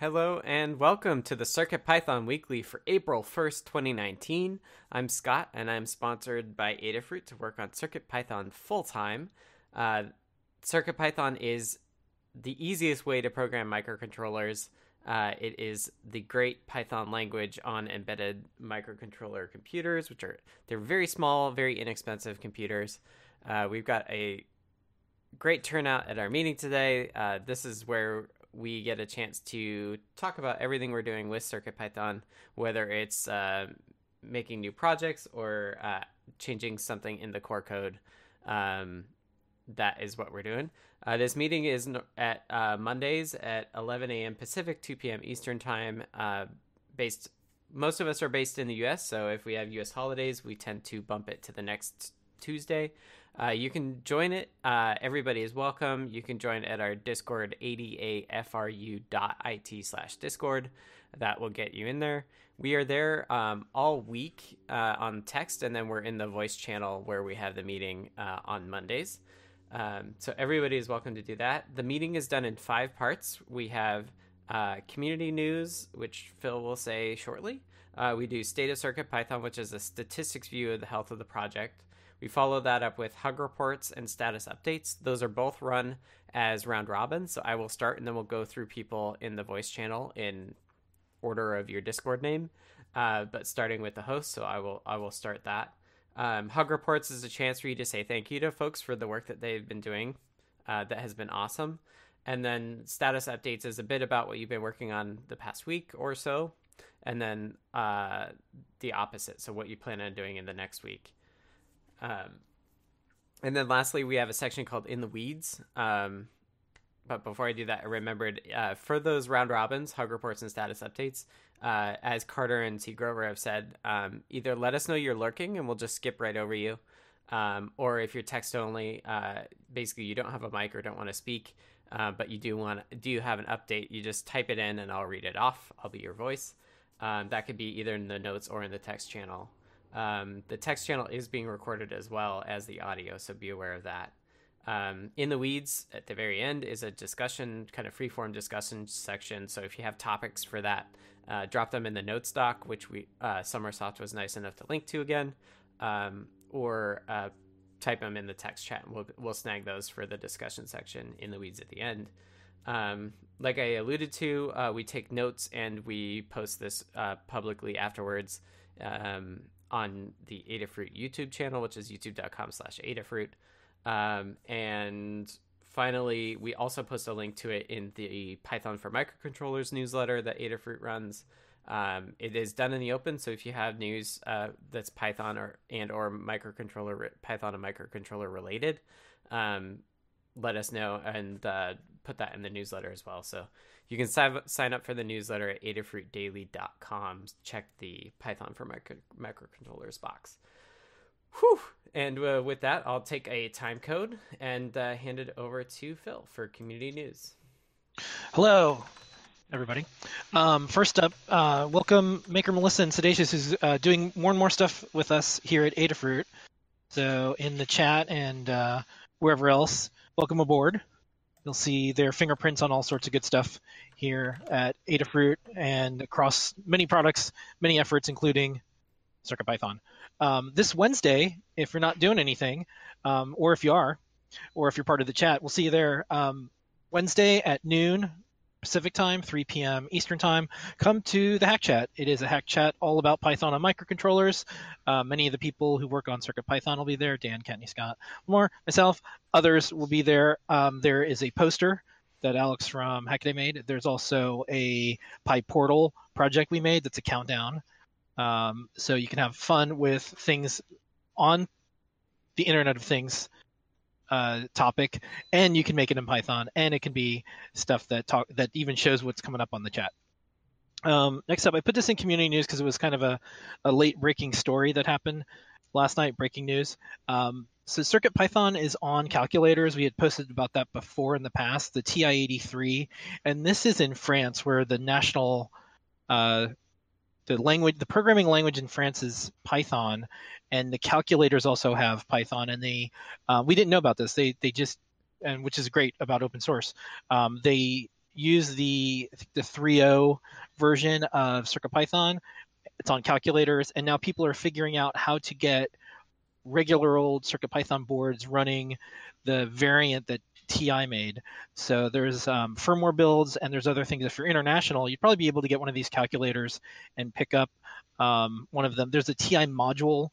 Hello and welcome to the CircuitPython Weekly for April 1st, 2019. I'm Scott and I'm sponsored by Adafruit to work on CircuitPython full time. Uh, CircuitPython is the easiest way to program microcontrollers. Uh, it is the great Python language on embedded microcontroller computers, which are they're very small, very inexpensive computers. Uh, we've got a great turnout at our meeting today. Uh, this is where we get a chance to talk about everything we're doing with CircuitPython, whether it's uh, making new projects or uh, changing something in the core code. Um, that is what we're doing. Uh, this meeting is at uh, Mondays at 11 a.m. Pacific, 2 p.m. Eastern time. Uh, based, most of us are based in the U.S., so if we have U.S. holidays, we tend to bump it to the next Tuesday. Uh, you can join it. Uh, everybody is welcome. You can join at our Discord, adafru.it slash Discord. That will get you in there. We are there um, all week uh, on text, and then we're in the voice channel where we have the meeting uh, on Mondays. Um, so everybody is welcome to do that. The meeting is done in five parts. We have uh, community news, which Phil will say shortly. Uh, we do state of circuit Python, which is a statistics view of the health of the project. We follow that up with hug reports and status updates. Those are both run as round robin. So I will start and then we'll go through people in the voice channel in order of your Discord name, uh, but starting with the host. So I will I will start that. Um, hug reports is a chance for you to say thank you to folks for the work that they've been doing. Uh, that has been awesome. And then status updates is a bit about what you've been working on the past week or so. And then uh, the opposite. So what you plan on doing in the next week. Um, and then lastly, we have a section called In the Weeds. Um, but before I do that, I remembered uh, for those round robins, hug reports, and status updates, uh, as Carter and T. Grover have said, um, either let us know you're lurking and we'll just skip right over you. Um, or if you're text only, uh, basically you don't have a mic or don't want to speak, uh, but you do want do have an update, you just type it in and I'll read it off. I'll be your voice. Um, that could be either in the notes or in the text channel. Um, the text channel is being recorded as well as the audio, so be aware of that. Um, in the weeds at the very end is a discussion, kind of freeform discussion section. So if you have topics for that, uh, drop them in the notes doc, which we uh, Sommersoft was nice enough to link to again, um, or uh, type them in the text chat. We'll we'll snag those for the discussion section in the weeds at the end. Um, like I alluded to, uh, we take notes and we post this uh, publicly afterwards. Um, on the Adafruit YouTube channel, which is youtube.com slash Adafruit. Um, and finally, we also post a link to it in the Python for Microcontrollers newsletter that Adafruit runs. Um, it is done in the open, so if you have news uh, that's Python or and or microcontroller Python and microcontroller related, um, let us know and uh, put that in the newsletter as well. So you can sign, up for the newsletter at adafruitdaily.com. Check the Python for micro, microcontrollers box. Whew. And uh, with that, I'll take a time code and uh, hand it over to Phil for community news. Hello, everybody. Um, first up, uh, welcome Maker Melissa and Siddacious, who's uh, doing more and more stuff with us here at Adafruit. So in the chat and uh, wherever else, welcome aboard. You'll see their fingerprints on all sorts of good stuff here at Adafruit and across many products, many efforts, including CircuitPython. Um, this Wednesday, if you're not doing anything, um, or if you are, or if you're part of the chat, we'll see you there. Um, Wednesday at noon, Pacific time, 3 p.m. Eastern time, come to the Hack Chat. It is a Hack Chat all about Python and microcontrollers. Uh, many of the people who work on Circuit Python will be there. Dan, Kenny, Scott, more, myself, others will be there. Um, there is a poster that Alex from Hackaday made. There's also a PyPortal project we made that's a countdown. Um, so you can have fun with things on the Internet of Things uh, topic, and you can make it in Python, and it can be stuff that talk that even shows what's coming up on the chat. Um, next up, I put this in community news because it was kind of a, a late breaking story that happened last night. Breaking news. Um, so Circuit Python is on calculators. We had posted about that before in the past, the TI-83, and this is in France, where the national uh, the language, the programming language in France is Python, and the calculators also have Python. And they, uh, we didn't know about this. They they just, and which is great about open source. Um, they use the the 3.0 version of CircuitPython. It's on calculators, and now people are figuring out how to get regular old CircuitPython boards running the variant that TI made. So there's um, firmware builds and there's other things. If you're international, you'd probably be able to get one of these calculators and pick up um, one of them. There's a TI module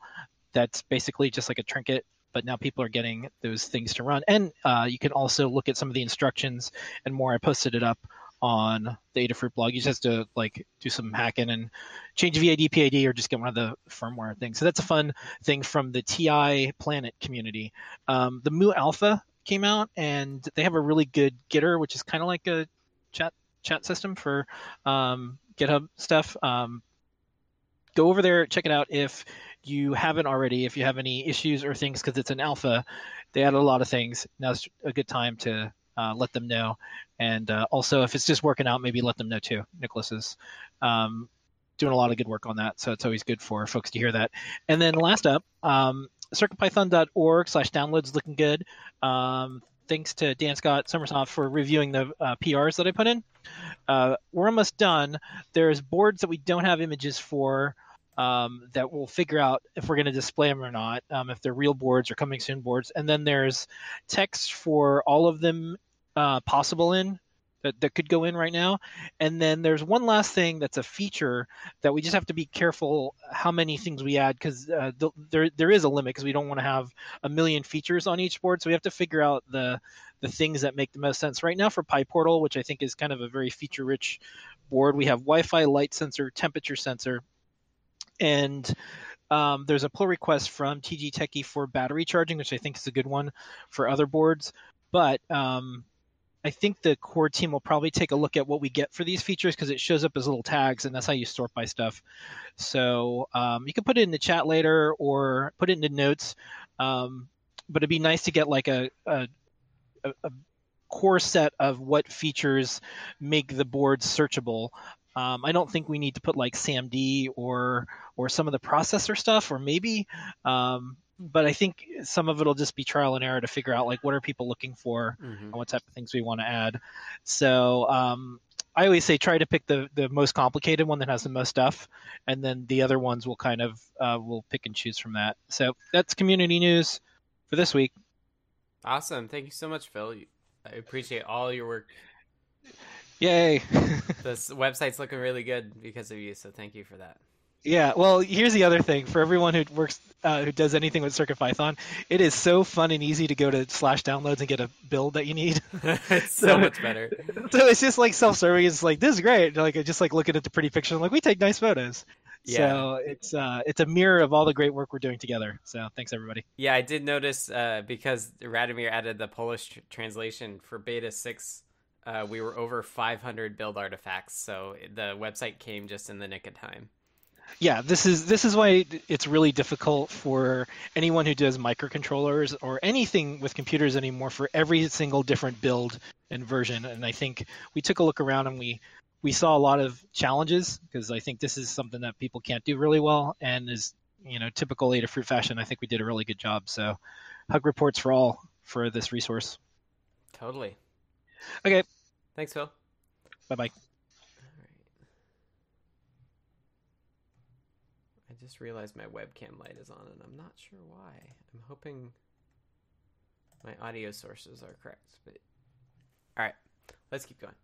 that's basically just like a trinket, but now people are getting those things to run. And uh, you can also look at some of the instructions and more. I posted it up on the Adafruit blog. You just have to like do some hacking and change VID PID or just get one of the firmware things. So that's a fun thing from the TI Planet community. Um, the Mu Alpha came out and they have a really good Gitter, which is kind of like a chat chat system for um, GitHub stuff. Um, go over there, check it out if you haven't already. If you have any issues or things, because it's an alpha, they added a lot of things. Now's a good time to uh, let them know. And uh, also, if it's just working out, maybe let them know too. Nicholas is um, doing a lot of good work on that, so it's always good for folks to hear that. And then last up, um, circuitpython.org slash downloads looking good. Um, thanks to Dan Scott Sommersoft for reviewing the uh, PRs that I put in. Uh, we're almost done. There's boards that we don't have images for um, that we'll figure out if we're going to display them or not, um, if they're real boards or coming soon boards. And then there's text for all of them uh, possible in that, that could go in right now. And then there's one last thing that's a feature that we just have to be careful how many things we add because uh, the, there there is a limit because we don't want to have a million features on each board. So we have to figure out the the things that make the most sense. Right now for PyPortal, which I think is kind of a very feature rich board, we have Wi-Fi, light sensor, temperature sensor, and um, there's a pull request from TG Techie for battery charging, which I think is a good one for other boards. But um, I think the core team will probably take a look at what we get for these features because it shows up as little tags, and that's how you sort by stuff. So um, you can put it in the chat later or put it in the notes. Um, but it'd be nice to get like a, a, a core set of what features make the board searchable. Um, I don't think we need to put like SAMD or or some of the processor stuff, or maybe um, but I think some of it'll just be trial and error to figure out like what are people looking for mm-hmm. and what type of things we want to add. So um, I always say try to pick the the most complicated one that has the most stuff, and then the other ones will kind of uh, will pick and choose from that. So that's community news for this week. Awesome! Thank you so much, Phil. I appreciate all your work. Yay! this website's looking really good because of you, so thank you for that. Yeah, well, here's the other thing for everyone who works, uh, who does anything with Circuit Python, it is so fun and easy to go to slash downloads and get a build that you need. it's so, so, much better. So it's just like self-serving. It's like this is great. Like just like looking at the pretty pictures, like we take nice photos. Yeah. So it's uh, it's a mirror of all the great work we're doing together. So thanks everybody. Yeah, I did notice uh, because Radomir added the Polish tr- translation for beta six. Uh, we were over 500 build artifacts, so the website came just in the nick of time yeah, this is this is why it's really difficult for anyone who does microcontrollers or anything with computers anymore for every single different build and version. And I think we took a look around and we we saw a lot of challenges because I think this is something that people can't do really well and is you know typical Adafruit fashion. I think we did a really good job. So hug reports for all for this resource. Totally. Okay. Thanks, Phil. Bye bye. Just realized my webcam light is on and I'm not sure why. I'm hoping my audio sources are correct. But all right, let's keep going.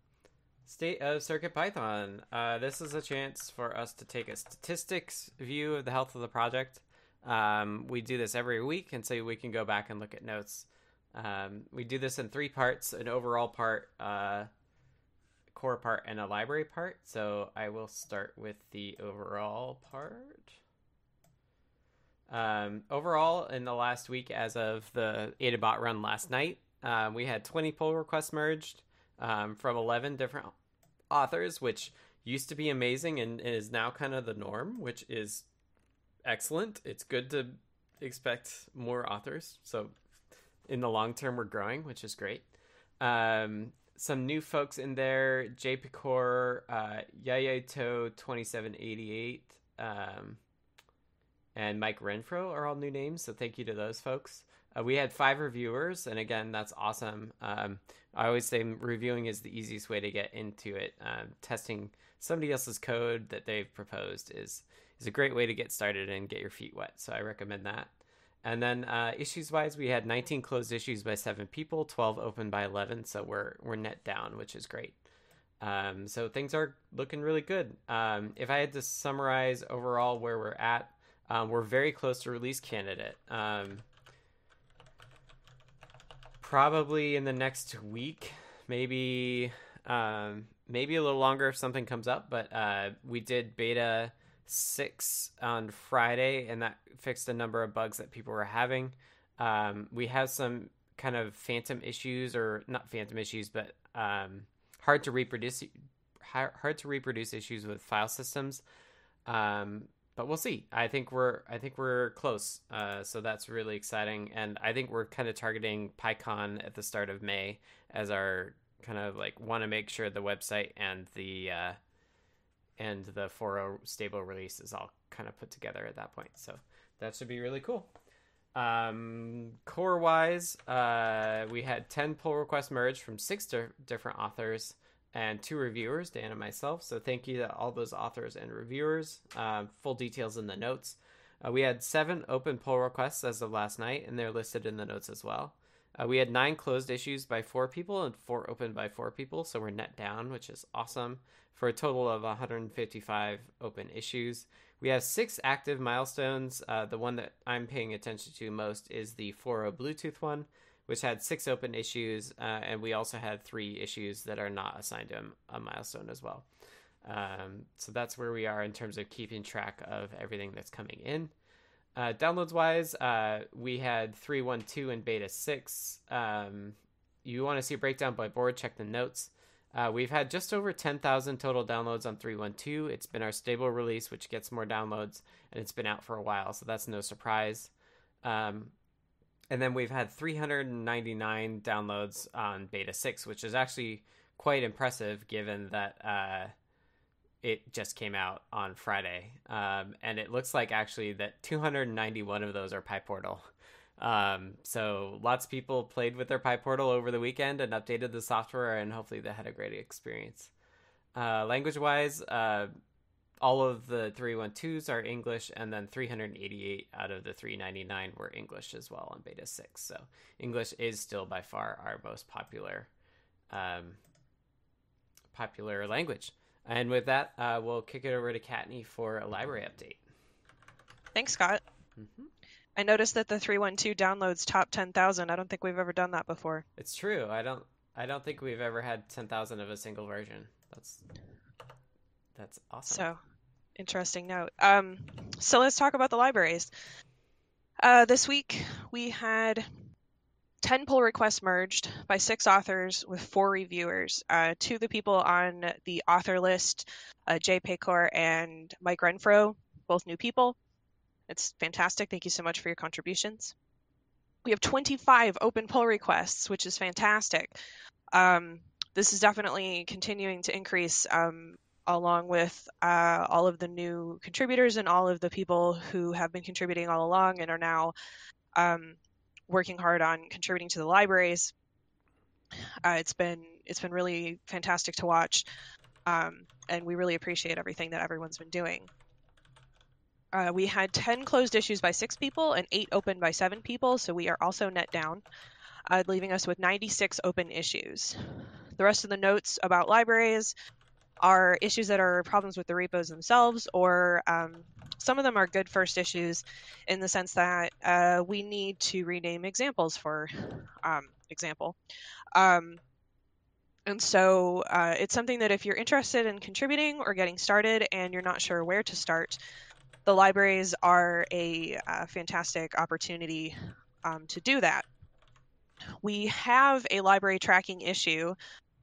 State of Circuit Python. Uh, this is a chance for us to take a statistics view of the health of the project. Um, we do this every week, and so we can go back and look at notes. Um, we do this in three parts: an overall part, uh, core part, and a library part. So I will start with the overall part. Um, overall, in the last week, as of the AdaBot run last night, um, we had 20 pull requests merged um, from 11 different authors, which used to be amazing and is now kind of the norm, which is excellent. It's good to expect more authors. So, in the long term, we're growing, which is great. Um, some new folks in there: Jay Picor, uh, Yayato 2788. Um, and Mike Renfro are all new names, so thank you to those folks. Uh, we had five reviewers, and again, that's awesome. Um, I always say reviewing is the easiest way to get into it. Um, testing somebody else's code that they've proposed is is a great way to get started and get your feet wet. So I recommend that. And then uh, issues wise, we had 19 closed issues by seven people, 12 open by 11. So we're we're net down, which is great. Um, so things are looking really good. Um, if I had to summarize overall where we're at, um, we're very close to release candidate. Um, probably in the next week, maybe um, maybe a little longer if something comes up. But uh, we did beta six on Friday, and that fixed a number of bugs that people were having. Um, we have some kind of phantom issues, or not phantom issues, but um, hard to reproduce hard to reproduce issues with file systems. Um, but we'll see. I think we're I think we're close. Uh, so that's really exciting, and I think we're kind of targeting PyCon at the start of May as our kind of like want to make sure the website and the uh, and the 4.0 stable release is all kind of put together at that point. So that should be really cool. Um, core wise, uh, we had 10 pull requests merged from six di- different authors and two reviewers, Dan and myself. So thank you to all those authors and reviewers. Uh, full details in the notes. Uh, we had seven open pull requests as of last night, and they're listed in the notes as well. Uh, we had nine closed issues by four people and four open by four people, so we're net down, which is awesome, for a total of 155 open issues. We have six active milestones. Uh, the one that I'm paying attention to most is the 4.0 Bluetooth one, which had six open issues, uh, and we also had three issues that are not assigned to a, milestone as well. Um, so that's where we are in terms of keeping track of everything that's coming in. Uh, downloads wise, uh, we had 312 and beta 6. Um, you want to see a breakdown by board, check the notes. Uh, we've had just over 10,000 total downloads on 312. It's been our stable release, which gets more downloads, and it's been out for a while, so that's no surprise. Um, and then we've had 399 downloads on beta 6, which is actually quite impressive given that uh, it just came out on Friday, um, and it looks like actually that 291 of those are PyPortal. Um, so lots of people played with their PyPortal over the weekend and updated the software, and hopefully they had a great experience. Uh, language wise, uh, all of the 312s are English, and then 388 out of the 399 were English as well on beta 6. So English is still by far our most popular um, popular language. And with that, uh, we'll kick it over to Kattni for a library update. Thanks, Scott. Mm-hmm. I noticed that the 312 downloads top 10,000. I don't think we've ever done that before. It's true. I don't I don't think we've ever had 10,000 of a single version. That's that's awesome. So, interesting note. Um so let's talk about the libraries. Uh this week we had 10 pull requests merged by six authors with four reviewers. Uh, two of the people on the author list, uh, Jay Paycor and Mike Renfro, both new people. It's fantastic. Thank you so much for your contributions. We have 25 open pull requests, which is fantastic. Um, this is definitely continuing to increase um, along with uh, all of the new contributors and all of the people who have been contributing all along and are now um, working hard on contributing to the libraries. Uh, it's been it's been really fantastic to watch, um, and we really appreciate everything that everyone's been doing. Uh, we had 10 closed issues by six people and eight open by seven people, so we are also net down, uh, leaving us with 96 open issues. The rest of the notes about libraries are issues that are problems with the repos themselves, or um, some of them are good first issues in the sense that uh, we need to rename examples for um, example. Um, and so uh, it's something that if you're interested in contributing or getting started and you're not sure where to start, the libraries are a, a fantastic opportunity um, to do that. We have a library tracking issue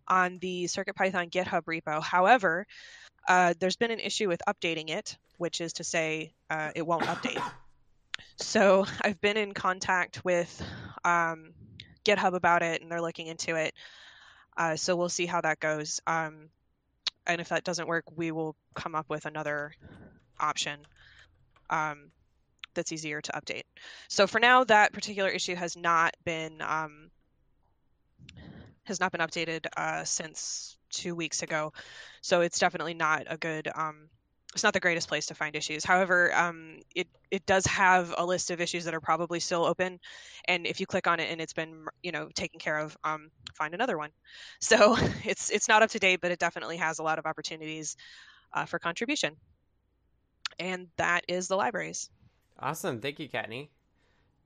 on the CircuitPython GitHub repo. However, uh, there's been an issue with updating it, which is to say uh, it won't update. So I've been in contact with um, GitHub about it, and they're looking into it. Uh, so we'll see how that goes. Um, and if that doesn't work, we will come up with another option. Um, that's easier to update. So for now, that particular issue has not been um, has not been updated uh, since two weeks ago. So it's definitely not a good. Um, it's not the greatest place to find issues. However, um, it it does have a list of issues that are probably still open, and if you click on it and it's been you know taken care of, um, find another one. So it's it's not up to date, but it definitely has a lot of opportunities uh, for contribution. And that is the libraries. Awesome, thank you, Kattni.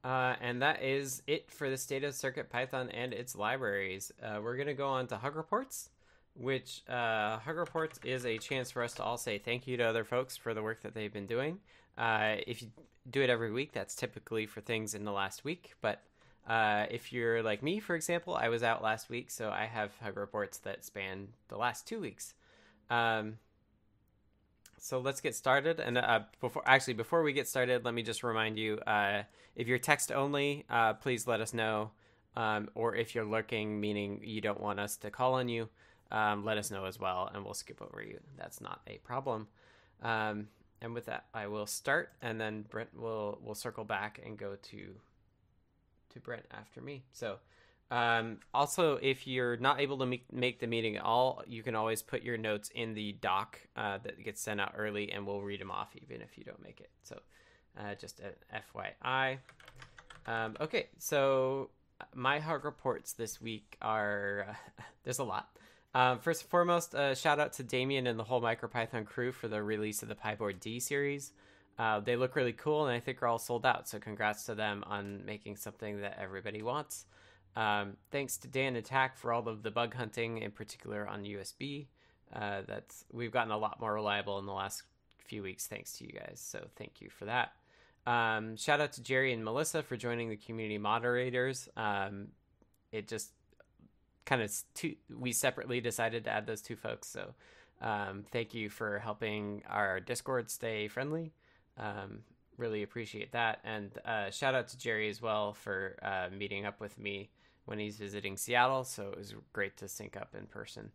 Uh, and that is it for the state of Circuit Python and its libraries. Uh, we're going to go on to Hug Reports, which uh, Hug Reports is a chance for us to all say thank you to other folks for the work that they've been doing. Uh, if you do it every week, that's typically for things in the last week. But uh, if you're like me, for example, I was out last week, so I have Hug Reports that span the last two weeks. Um, so let's get started. And uh, before, actually, before we get started, let me just remind you: uh, if you're text only, uh, please let us know. Um, or if you're lurking, meaning you don't want us to call on you, um, let us know as well, and we'll skip over you. That's not a problem. Um, and with that, I will start, and then Brent will will circle back and go to to Brent after me. So. Um, also, if you're not able to make, make the meeting at all, you can always put your notes in the doc uh, that gets sent out early, and we'll read them off even if you don't make it. So, uh, just an FYI. Um, okay, so my hug reports this week are uh, there's a lot. Um, first and foremost, uh, shout out to Damien and the whole MicroPython crew for the release of the PyBoard D series. Uh, they look really cool, and I think are all sold out. So congrats to them on making something that everybody wants. Um, thanks to Dan Attack for all of the bug hunting, in particular on USB. Uh, that's we've gotten a lot more reliable in the last few weeks, thanks to you guys. So thank you for that. Um, shout out to Jerry and Melissa for joining the community moderators. Um, it just kind of two, we separately decided to add those two folks. So um, thank you for helping our Discord stay friendly. Um, really appreciate that. And uh, shout out to Jerry as well for uh, meeting up with me when he's visiting Seattle. So it was great to sync up in person.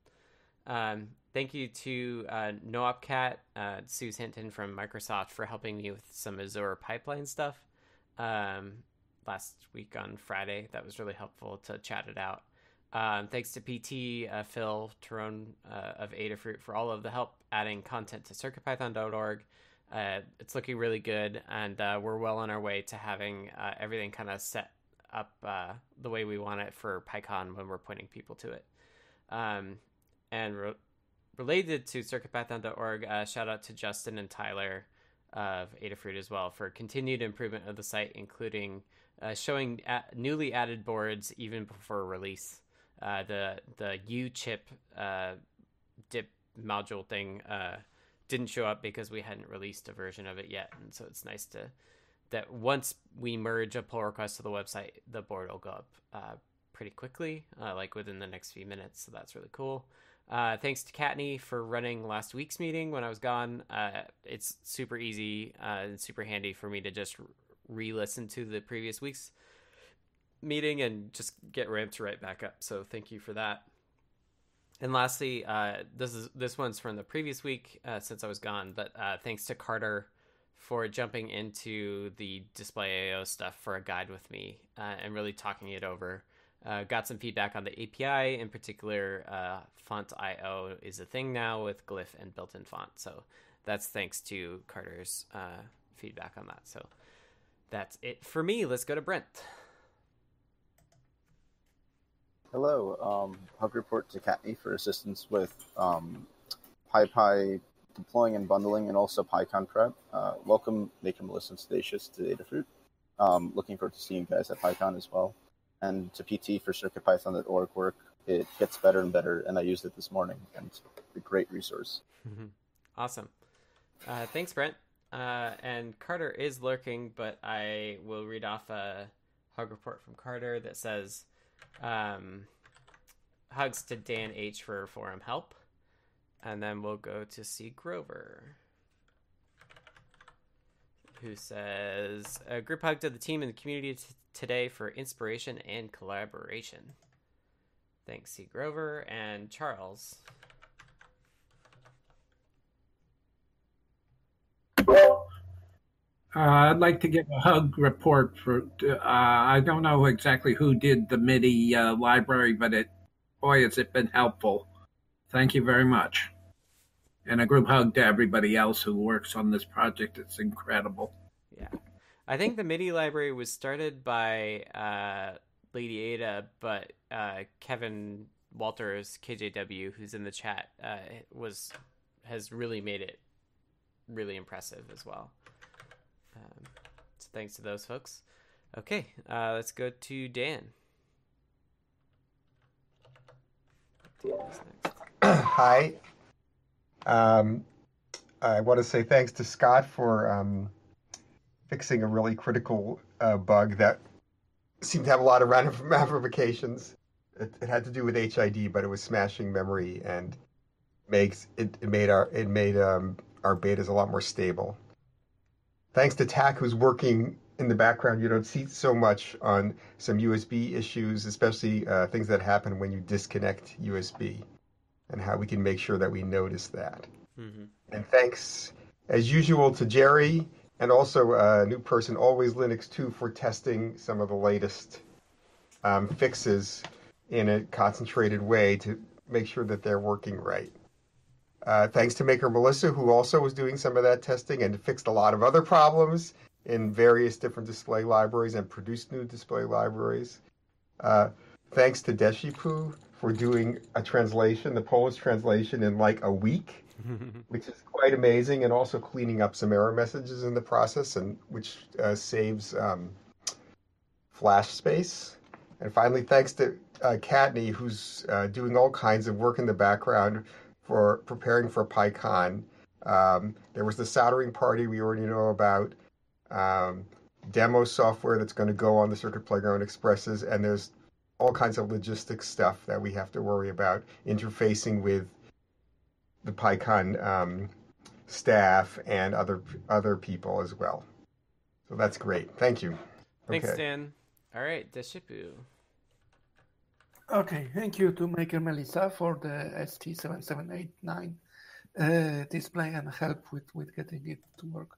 Um, thank you to uh, noopkat, uh, Suz Hinton from Microsoft for helping me with some Azure pipeline stuff um, last week on Friday. That was really helpful to chat it out. Um, thanks to PT, uh, Phil Torrone uh, of Adafruit for all of the help adding content to CircuitPython.org. Uh, it's looking really good, and uh, we're well on our way to having uh, everything kind of set up uh, the way we want it for PyCon when we're pointing people to it. Um, and re- related to CircuitPython.org, uh, shout out to Justin and Tyler of Adafruit as well for continued improvement of the site, including uh, showing newly added boards even before release. Uh, the the U chip uh, dip module thing uh, didn't show up because we hadn't released a version of it yet, and so it's nice to that once we merge a pull request to the website, the board will go up uh, pretty quickly, uh, like within the next few minutes. So that's really cool. Uh, thanks to Kattni for running last week's meeting when I was gone. Uh, it's super easy uh, and super handy for me to just re-listen to the previous week's meeting and just get ramped right back up. So thank you for that. And lastly, uh, this is this one's from the previous week since I was gone, but thanks to Carter for jumping into the displayio stuff for a guide with me uh, and really talking it over. Uh, got some feedback on the API, in particular, uh, fontio is a thing now with Glyph and built-in font. So that's thanks to Carter's uh, feedback on that. So that's it for me. Let's go to Brent. Hello. Um, hug report to Kattni for assistance with um, PyPI deploying and bundling, and also PyCon prep. Uh, welcome, Maker Melissa and Siddacious to Adafruit. Um, looking forward to seeing you guys at PyCon as well. And to PT for CircuitPython.org work. It gets better and better, and I used it this morning, and it's a great resource. awesome. Uh, thanks, Brent. Uh, and Carter is lurking, but I will read off a hug report from Carter that says, um, "Hugs to Dan H for forum help." And then we'll go to see Grover, who says, A group hug to the team and the community t- today for inspiration and collaboration. Thanks, C. Grover. And Charles. Uh, I'd like to give a hug report for. Uh, I don't know exactly who did the MIDI uh, library, but it, boy, has it been helpful. Thank you very much. And a group hug to everybody else who works on this project. It's incredible. Yeah. I think the MIDI library was started by uh, Lady Ada, but uh, Kevin Walters, KJW, who's in the chat, uh, was has really made it really impressive as well. Um, so thanks to those folks. Okay, uh, let's go to Dan. Dan Hi. Um, I want to say thanks to Scott for um, fixing a really critical uh, bug that seemed to have a lot of ramifications. It, it, had to do with HID, but it was smashing memory and makes it, it made our it made um, our betas a lot more stable. Thanks to Thach, who's working in the background, you don't see so much on some USB issues, especially uh, things that happen when you disconnect USB, and how we can make sure that we notice that. Mm-hmm. And thanks, as usual, to Jerry and also a new person, Always Linux 2, for testing some of the latest um, fixes in a concentrated way to make sure that they're working right. Uh, thanks to Maker Melissa, who also was doing some of that testing and fixed a lot of other problems in various different display libraries and produced new display libraries. Uh, thanks to Deshipu for doing a translation, the Polish translation, in like a week, which is quite amazing, and also cleaning up some error messages in the process, and which uh, saves um, flash space. And finally, thanks to uh, Kattni, who's uh, doing all kinds of work in the background for preparing for PyCon. Um, there was the soldering party we already know about, um, demo software that's going to go on the Circuit Playground Expresses, and there's all kinds of logistics stuff that we have to worry about interfacing with the PyCon um, staff and other other people as well. So that's great. Thank you. Thanks, okay. Dan. All right, Deshipu. Okay, thank you to Maker Melissa for the ST7789 uh, display and help with, with getting it to work,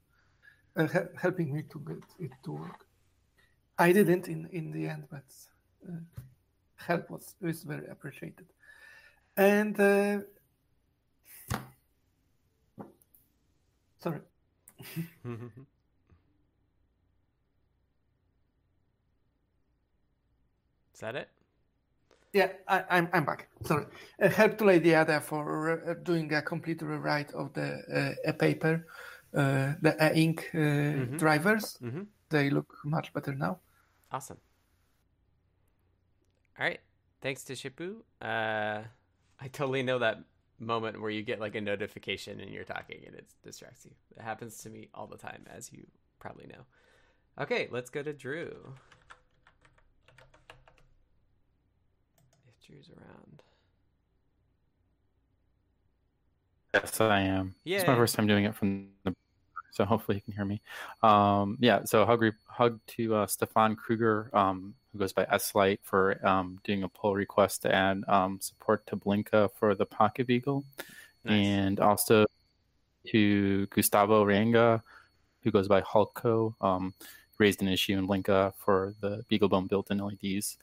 uh, helping me to get it to work. I didn't in, in the end, but uh, help was, was very appreciated. And uh, sorry. Is that it? Yeah, I, am I'm, I'm back. Sorry. Uh, help to Lady for uh, doing a complete rewrite of the uh, paper, uh, the ink uh, mm-hmm. drivers. Mm-hmm. They look much better now. Awesome. All right. Thanks to Shipu. Uh, I totally know that moment where you get like a notification and you're talking and it distracts you. It happens to me all the time, as you probably know. Okay, let's go to Drew. If Drew's around. Yes, I am. Yeah. It's my first time doing it from the so hopefully you can hear me. Um, yeah, so hug hug to uh, Stefan Kruger, um, who goes by S-Light, for um, doing a pull request to add um, support to Blinka for the Pocket Beagle, nice. and also to Gustavo Ranga, who goes by Hulko, um, raised an issue in Blinka for the BeagleBone built-in LEDs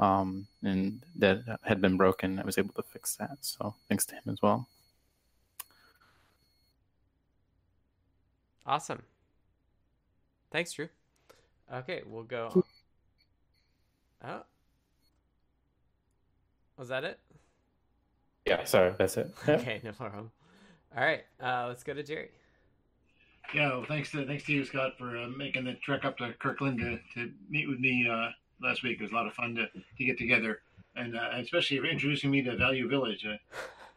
um, and that had been broken. I was able to fix that. So thanks to him as well. Awesome. Thanks, Drew. Okay, we'll go. Oh. Was that it? Yeah, sorry, that's it. okay, no problem. All right, uh, let's go to Jerry. Yeah, well, thanks to thanks to you, Scott, for uh, making the trek up to Kirkland to, to meet with me uh, last week. It was a lot of fun to, to get together, and uh, especially introducing me to Value Village. Uh,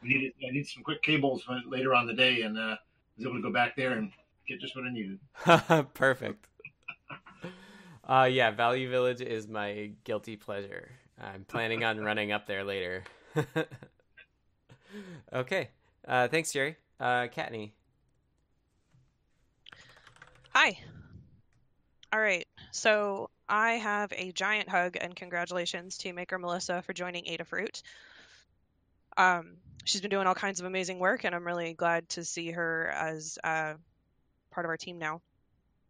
we needed I need some quick cables later on the day, and uh, was able to go back there and get just what I needed. Perfect. Uh, yeah, Value Village is my guilty pleasure. I'm planning on running up there later. okay. Uh, thanks, Jerry. Uh, Kattni. Hi. All right. So I have a giant hug and congratulations to Maker Melissa for joining Adafruit. Um, she's been doing all kinds of amazing work, and I'm really glad to see her as uh, part of our team now.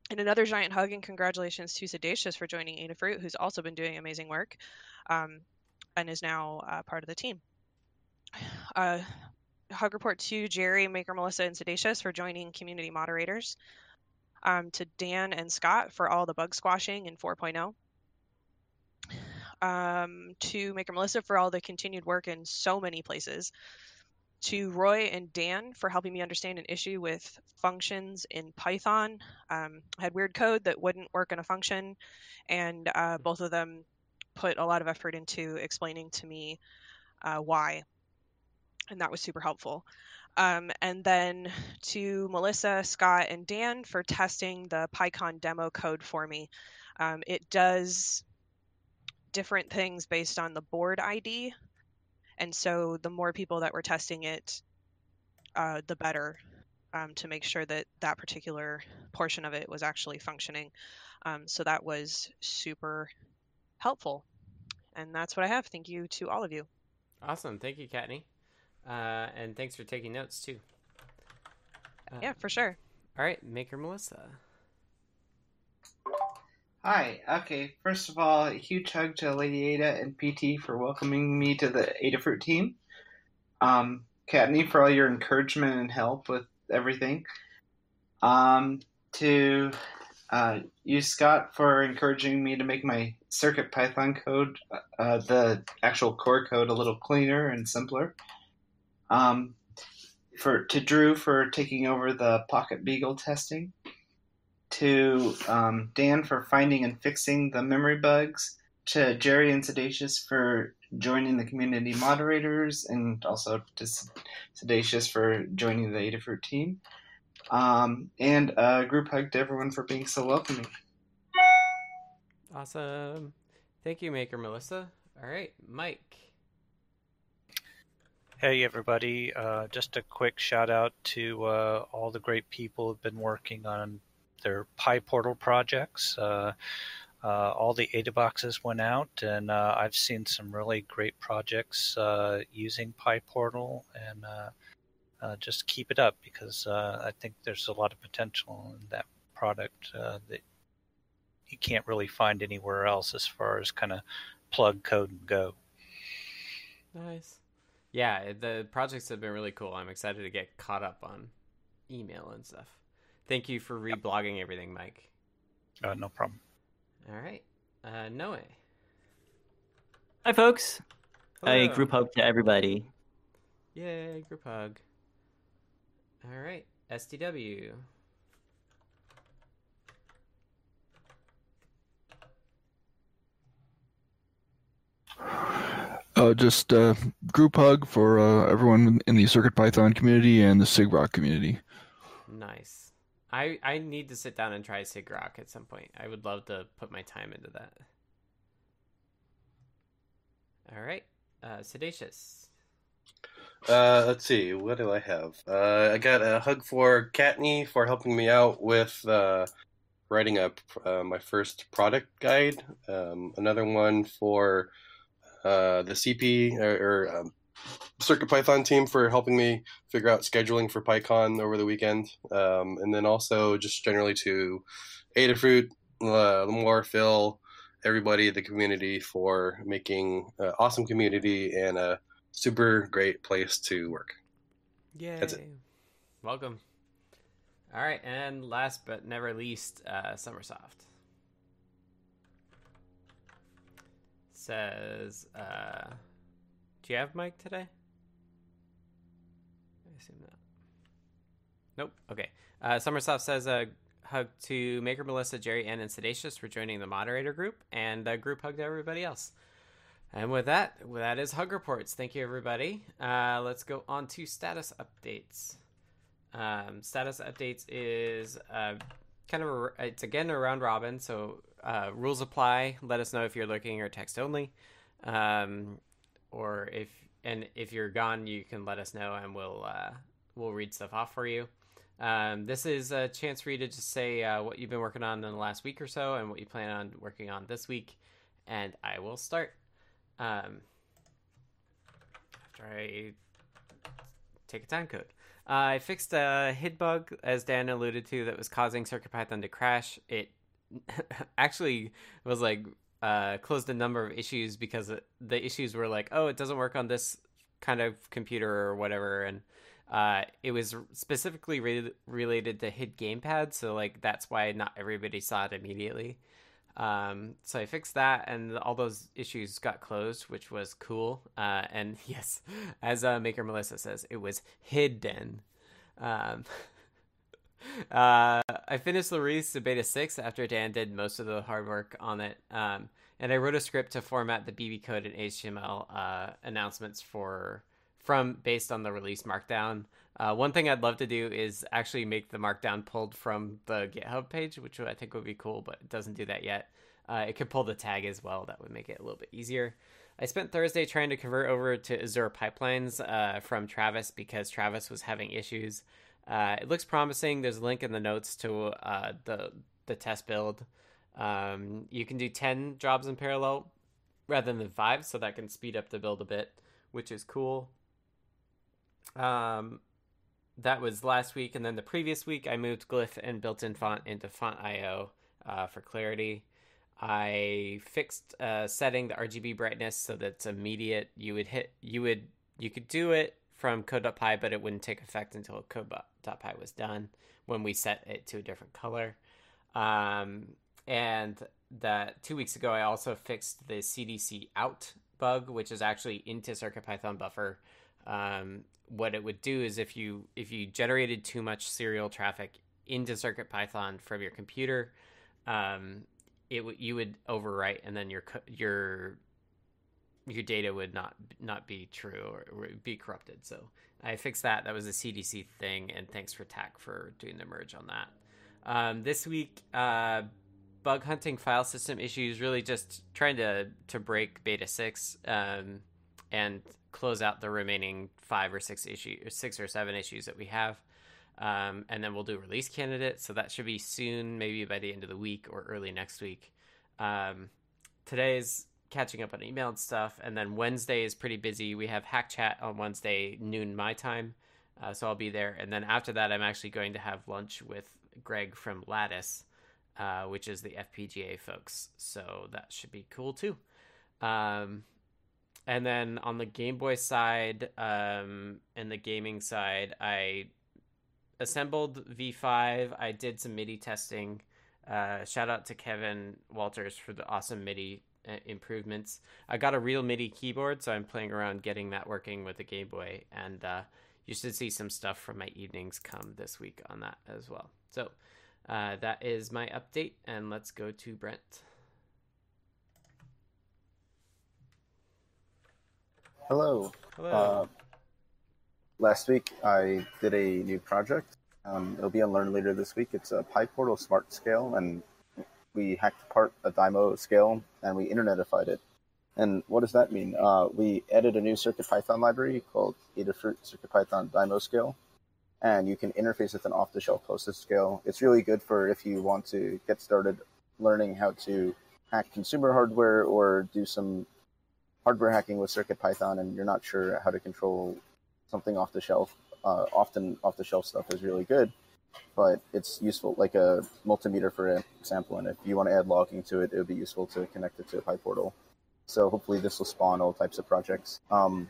And another giant hug and congratulations to Siddacious for joining Adafruit, who's also been doing amazing work um, and is now uh, part of the team. Uh, hug report to Jerry, Maker, Melissa, and Siddacious for joining community moderators. Um, to Dan and Scott for all the bug squashing in 4.0. Um, to Maker Melissa for all the continued work in so many places to Roy and Dan for helping me understand an issue with functions in Python. Um, I had weird code that wouldn't work in a function, and uh, both of them put a lot of effort into explaining to me uh, why, and that was super helpful. Um, and then to Melissa, Scott, and Dan for testing the PyCon demo code for me. Um, it does different things based on the board ID and so the more people that were testing it, uh, the better um, to make sure that that particular portion of it was actually functioning. Um, so that was super helpful. And that's what I have. Thank you to all of you. Awesome. Thank you, Kattni. Uh, and thanks for taking notes too. Uh, yeah, for sure. All right, Maker Melissa. Hi. Okay. First of all, a huge hug to Lady Ada and PT for welcoming me to the Adafruit team. Um, Kattni for all your encouragement and help with everything. Um, to uh, you, Scott, for encouraging me to make my Circuit Python code, uh, the actual core code, a little cleaner and simpler. Um, for to Drew for taking over the Pocket Beagle testing to um, Dan for finding and fixing the memory bugs, to Jerry and Siddacious for joining the community moderators, and also to Siddacious for joining the Adafruit team. Um, and a group hug to everyone for being so welcoming. Awesome. Thank you, Maker Melissa. All right, Mike. Hey, everybody. Uh, just a quick shout out to uh, all the great people who've been working on their PyPortal projects. Uh, uh, all the AdaBoxes went out, and uh, I've seen some really great projects uh, using PyPortal, and uh, uh, just keep it up because I think there's a lot of potential in that product that you can't really find anywhere else as far as kind of plug code and go. Nice. Yeah, the projects have been really cool. I'm excited to get caught up on email and stuff. Thank you for reblogging everything, Mike. Uh, no problem. All right. Uh, Noe. Hi, folks. Hello. A group hug to everybody. Yay, group hug. All right. SDW. Uh, just uh, group hug for uh, everyone in the Circuit Python community and the Sigrok community. Nice. I I need to sit down and try Sigrok at some point. I would love to put my time into that. All right, uh, Siddacious. Uh, let's see. What do I have? Uh, I got a hug for Kattni for helping me out with uh, writing up uh, my first product guide. Um, another one for uh, the CP or, or um, Circuit Python team for helping me figure out scheduling for PyCon over the weekend, um, and then also just generally to Adafruit, uh, Limor, Phil, everybody the community for making an awesome community and a super great place to work. Yay! That's it. Welcome. All right, and last but never least, uh, Sommersoft says. Uh, do you have Mike today? I assume not. Nope. Okay. Uh, Sommersoft says a hug to Maker, Melissa, Jerry, Ann, and Siddacious for joining the moderator group, and a group hug to everybody else. And with that, that is hug reports. Thank you, everybody. Uh, let's go on to status updates. Um, status updates is uh, kind of a, it's again a round robin, so uh, rules apply. Let us know if you're looking or text only. Um, or if and if you're gone, you can let us know and we'll uh, we'll read stuff off for you. Um, this is a chance for you to just say uh, what you've been working on in the last week or so and what you plan on working on this week, and I will start. Um, after I take a time code. Uh, I fixed a HID bug, as Dan alluded to, that was causing CircuitPython to crash. It actually was like uh, closed a number of issues because the issues were like, oh, it doesn't work on this kind of computer or whatever, and uh, it was specifically re- related to HID gamepad, so like that's why not everybody saw it immediately. Um, so I fixed that, and all those issues got closed, which was cool. Uh, and yes, as uh, Maker Melissa says, it was hidden. Um, uh, I finished the release of Beta 6 after Dan did most of the hard work on it. Um, and I wrote a script to format the BB code and HTML uh, announcements for from based on the release markdown. Uh, one thing I'd love to do is actually make the markdown pulled from the GitHub page, which I think would be cool, but it doesn't do that yet. Uh, it could pull the tag as well. That would make it a little bit easier. I spent Thursday trying to convert over to Azure pipelines uh, from Travis because Travis was having issues. Uh, it looks promising. There's a link in the notes to uh, the the test build. Um, you can do 10 jobs in parallel rather than five, so that can speed up the build a bit, which is cool. Um, that was last week, and then the previous week I moved Glyph and built-in font into fontio uh, for clarity. I fixed uh, setting the RGB brightness so that's immediate. You would hit, you would, you could do it from code.py, but it wouldn't take effect until code.py was done when we set it to a different color. Um, and that two weeks ago, I also fixed the CDC out bug, which is actually into CircuitPython buffer. Um, what it would do is if you if you generated too much serial traffic into CircuitPython from your computer, um, it w- you would overwrite, and then your your your data would not not be true or be corrupted. So I fixed that. That was a CDC thing, and thanks for Thach for doing the merge on that. Um, this week, uh, bug hunting file system issues. Really, just trying to to break beta six um, and close out the remaining five or six issues, six or seven issues that we have. Um, and then we'll do release candidate. So that should be soon, maybe by the end of the week or early next week. Um, today's catching up on email and stuff, and then Wednesday is pretty busy. We have Hack Chat on Wednesday noon my time, uh, so I'll be there. And then after that, I'm actually going to have lunch with Greg from Lattice, uh, which is the FPGA folks. So that should be cool too. Um, and then on the Game Boy side um, and the gaming side, I assembled V5. I did some MIDI testing. Uh, shout out to Kevin Walters for the awesome MIDI improvements. I got a real MIDI keyboard, so I'm playing around getting that working with the Game Boy, and uh, you should see some stuff from my evenings come this week on that as well. So uh, that is my update, and let's go to Brent. Hello. Hello. Uh, last week I did a new project. Um, it'll be on Learn later this week. It's a PyPortal Smart Scale, and we hacked apart a Dymo scale and we internetified it. And what does that mean? Uh, we added a new CircuitPython library called Adafruit CircuitPython Dymo Scale, and you can interface with an off-the-shelf POSIX scale. It's really good for if you want to get started learning how to hack consumer hardware or do some hardware hacking with CircuitPython and you're not sure how to control something off the shelf, uh, often off the shelf stuff is really good, but it's useful like a multimeter, for example. And if you want to add logging to it, it would be useful to connect it to a PyPortal. So hopefully this will spawn all types of projects. Um,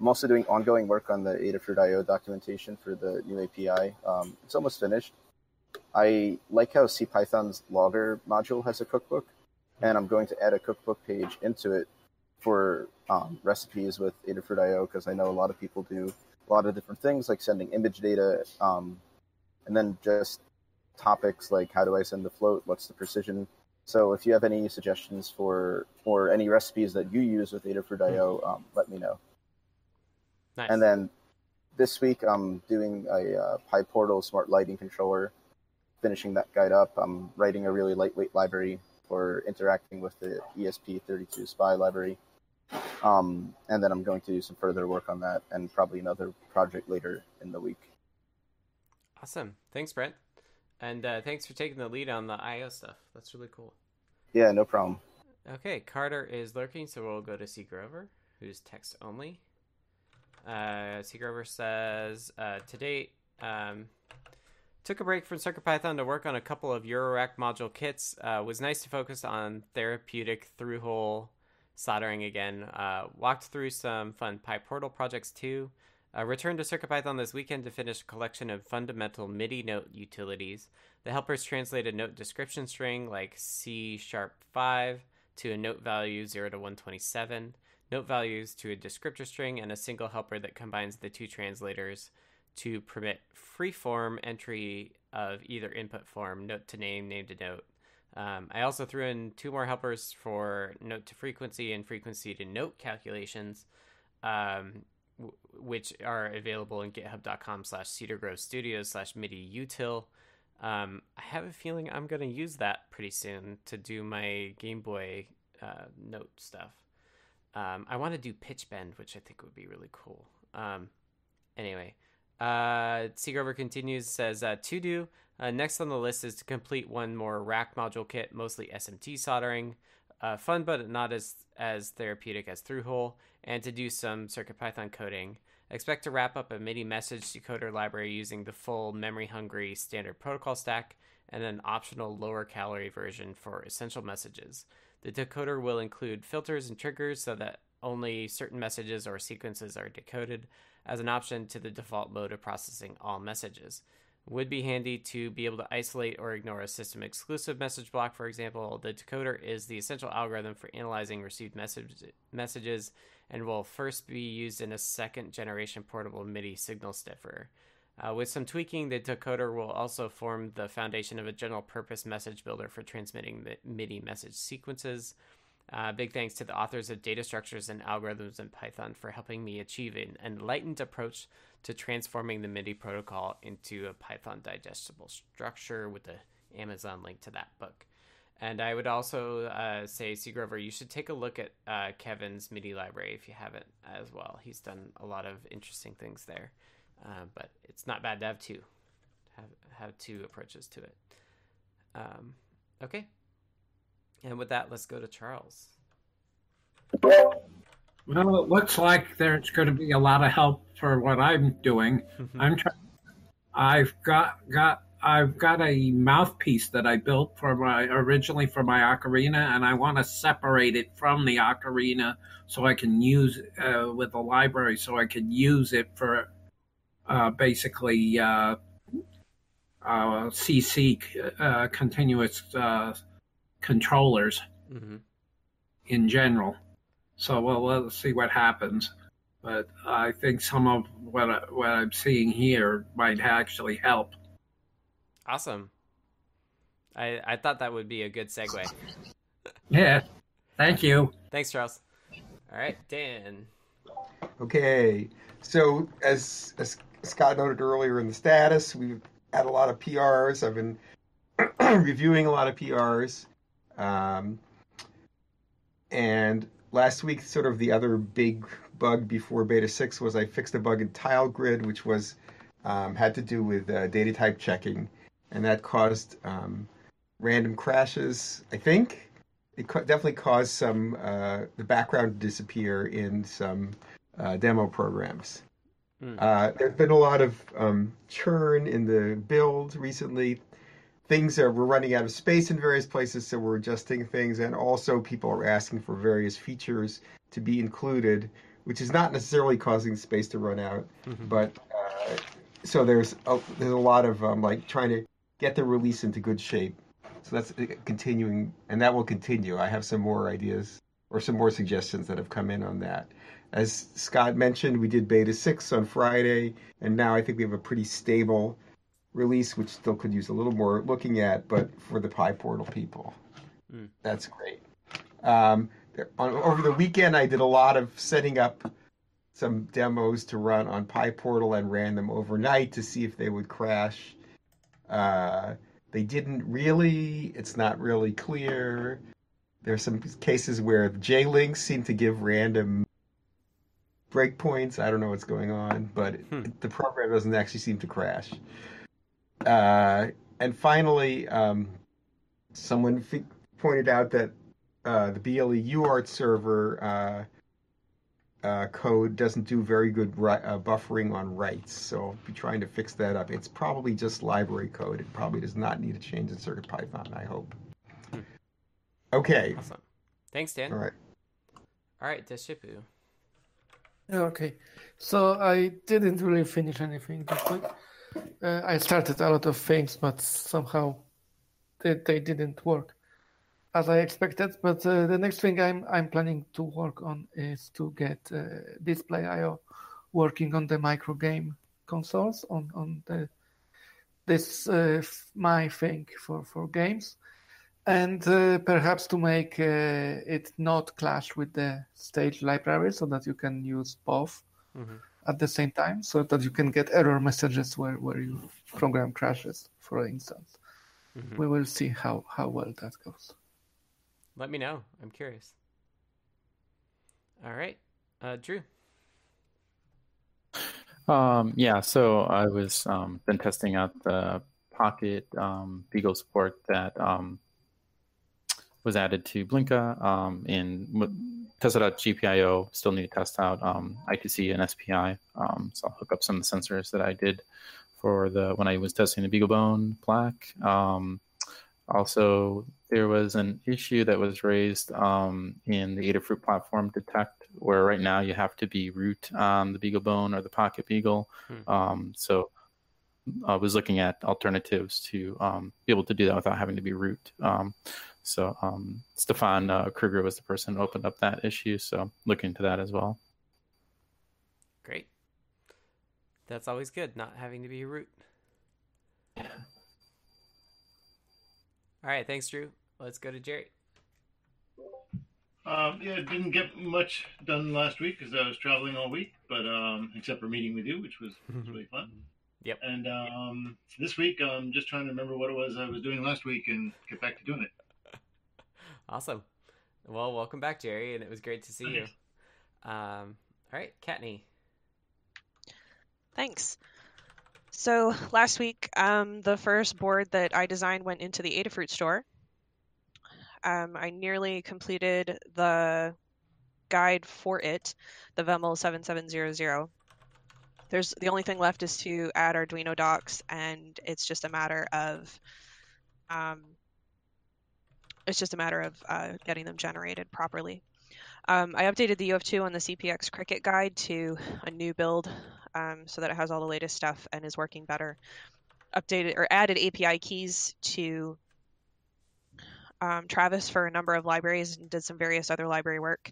I'm also doing ongoing work on the Adafruit.io documentation for the new API. Um, it's almost finished. I like how CPython's logger module has a cookbook, and I'm going to add a cookbook page into it for um, recipes with Adafruit.io because I know a lot of people do a lot of different things like sending image data, um, and then just topics like how do I send the float, what's the precision. So if you have any suggestions for or any recipes that you use with Adafruit.io, um, let me know. Nice. And then this week I'm doing a uh, PyPortal smart lighting controller, finishing that guide up. I'm writing a really lightweight library for interacting with the ESP32 SPI library. Um, and then I'm going to do some further work on that and probably another project later in the week. Awesome. Thanks, Brent. And uh, thanks for taking the lead on the IO stuff. That's really cool. Yeah, no problem. Okay, Carter is lurking, so we'll go to C. Grover, who's text only. Uh, Seagrover says uh, to date, um, took a break from CircuitPython to work on a couple of Eurorack module kits. Uh, was nice to focus on therapeutic through-hole soldering again. Uh, walked through some fun PyPortal projects too. Uh, returned to CircuitPython this weekend to finish a collection of fundamental MIDI note utilities. The helpers translate a note description string like C sharp 5 to a note value 0 to 127, note values to a descriptor string, and a single helper that combines the two translators to permit free-form entry of either input form, note to name, name to note. Um, I also threw in two more helpers for note to frequency and frequency to note calculations, um, which are available in github.com slash cedargrove studios slash MIDI util. Um, I have a feeling I'm going to use that pretty soon to do my Game Boy uh, note stuff. Um, I want to do pitch bend, which I think would be really cool. Um, anyway, uh, Seagrover continues, says, uh, to do. Uh, next on the list is to complete one more rack module kit, mostly SMT soldering. Uh, fun, but not as as therapeutic as Through-Hole, and to do some CircuitPython coding. Expect to wrap up a MIDI message decoder library using the full memory hungry standard protocol stack and an optional lower calorie version for essential messages. The decoder will include filters and triggers so that only certain messages or sequences are decoded as an option to the default mode of processing all messages. Would be handy to be able to isolate or ignore a system exclusive message block, for example. The decoder is the essential algorithm for analyzing received message, messages and will first be used in a second generation portable MIDI signal sniffer. Uh, with some tweaking, the decoder will also form the foundation of a general purpose message builder for transmitting the MIDI message sequences. Uh, big thanks to the authors of Data Structures and Algorithms in Python for helping me achieve an enlightened approach to transforming the MIDI protocol into a Python digestible structure with the Amazon link to that book. And I would also uh, say, Seagrover, you should take a look at uh, Kevin's MIDI library if you haven't as well. He's done a lot of interesting things there. Uh, but it's not bad to have two, have have two approaches to it. Um, okay, and with that, let's go to Charles. Well, it looks like there's going to be a lot of help for what I'm doing. I'm trying. I've got got I've got a mouthpiece that I built for my originally for my ocarina, and I want to separate it from the ocarina so I can use uh, with the library, so I can use it for uh, basically uh, uh CC uh, continuous uh, controllers mm-hmm. in general. So well, let's see what happens. But I think some of what I, what I'm seeing here might actually help. Awesome. I I thought that would be a good segue. yeah. Thank you. Thanks, Charles. All right, Dan. Okay. So as as Scott noted earlier in the status, we've had a lot of PRs. I've been reviewing a lot of PRs. Um, and last week, sort of the other big bug before beta 6 was I fixed a bug in TileGrid, which was um, had to do with uh, data type checking. And that caused um, random crashes, I think. It co- definitely caused some uh, the background to disappear in some uh, demo programs. Mm. Uh, there's been a lot of um, churn in the build recently. Things are we're running out of space in various places, so we're adjusting things, and also people are asking for various features to be included, which is not necessarily causing space to run out, mm-hmm. but uh, so there's a, there's a lot of um, like trying to get the release into good shape. So that's uh, continuing, and that will continue. I have some more ideas or some more suggestions that have come in on that. As Scott mentioned, we did beta 6 on Friday, and now I think we have a pretty stable release, which still could use a little more looking at, but for the PyPortal people. Mm. That's great. Um, on, over the weekend, I did a lot of setting up some demos to run on PyPortal and ran them overnight to see if they would crash. Uh, they didn't really. It's not really clear. There are some cases where J-Links seem to give random breakpoints. I don't know what's going on, but hmm. the program doesn't actually seem to crash. Uh, and finally, um, someone f- pointed out that uh, the BLE UART server uh, uh, code doesn't do very good ri- uh, buffering on writes, so I'll be trying to fix that up. It's probably just library code. It probably does not need a change in CircuitPython, I hope. Hmm. Okay. Awesome. Thanks, Dan. All right. All right, Deshipu. Okay, so I didn't really finish anything this week. Uh, I started a lot of things, but somehow they, they didn't work as I expected. But uh, the next thing I'm I'm planning to work on is to get uh, displayio working on the micro game consoles on on the this uh, my thing for for games, and uh, perhaps to make uh, it not clash with the stage library so that you can use both Mhm. At the same time, so that you can get error messages where where your program crashes, for instance. Mhm. We will see how how well that goes. Let me know. I'm curious. All right, uh, Drew. Um, yeah, so I was um, been testing out the Pocket um, Beagle support that um, was added to Blinka um, in w- tested out GPIO. Still need to test out um, I2C and SPI. Um, so I'll hook up some of the sensors that I did for the when I was testing the BeagleBone Black. Um, also, there was an issue that was raised um, in the Adafruit platform detect, where right now you have to be root on the BeagleBone or the PocketBeagle. Hmm. Um, so I was looking at alternatives to um, be able to do that without having to be root. So um, Stefan uh, Kruger was the person who opened up that issue. So looking into that as well. Great. That's always good, not having to be a root. All right, thanks, Drew. Let's go to Jerry. Um, yeah, didn't get much done last week because I was traveling all week, but um, except for meeting with you, which was, was really fun. Yep. And um, this week, I'm just trying to remember what it was I was doing last week and get back to doing it. Awesome. Well, welcome back, Jerry, and it was great to see you. Um, all right, Kattni. Thanks. So last week, um, the first board that I designed went into the Adafruit store. Um, I nearly completed the guide for it, the VEML 7700. There's the only thing left is to add Arduino docs, and it's just a matter of um, it's just a matter of uh, getting them generated properly. Um, I updated the UF2 on the CPX Crickit guide to a new build um, so that it has all the latest stuff and is working better. Updated or added API keys to um, Travis for a number of libraries and did some various other library work.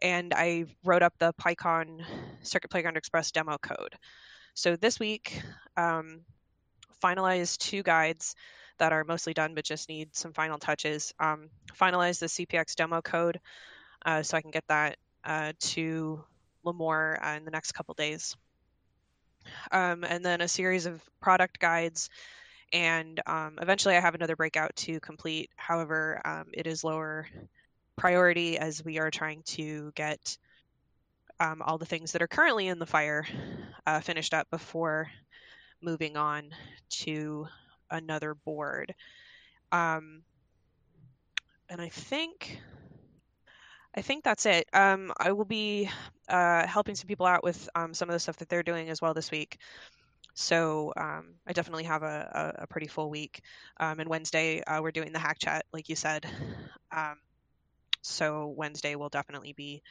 And I wrote up the PyCon Circuit Playground Express demo code. So this week, um, finalized two guides that are mostly done but just need some final touches. Um, finalize the CPX demo code uh, so I can get that uh, to Limor uh, in the next couple days. Um, and then a series of product guides, and um, eventually I have another breakout to complete. However, um, it is lower priority as we are trying to get um, all the things that are currently in the fire uh, finished up before moving on to another board. Um, and I think I think that's it. Um, I will be uh, helping some people out with um, some of the stuff that they're doing as well this week. So um, I definitely have a, a, a pretty full week. Um, and Wednesday uh, we're doing the hack chat, like you said. Um, so Wednesday will definitely be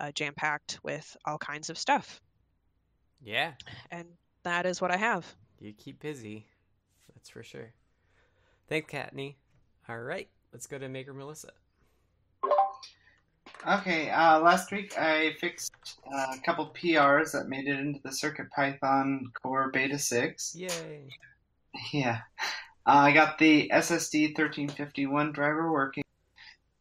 uh, jam packed with all kinds of stuff. Yeah. And that is what I have. You keep busy. That's for sure. Thanks, Kattni. All right, let's go to Maker Melissa. Okay, uh, last week I fixed uh, a couple PRs that made it into the CircuitPython Core Beta 6. Yay! Yeah. Uh, I got the SSD 1351 driver working,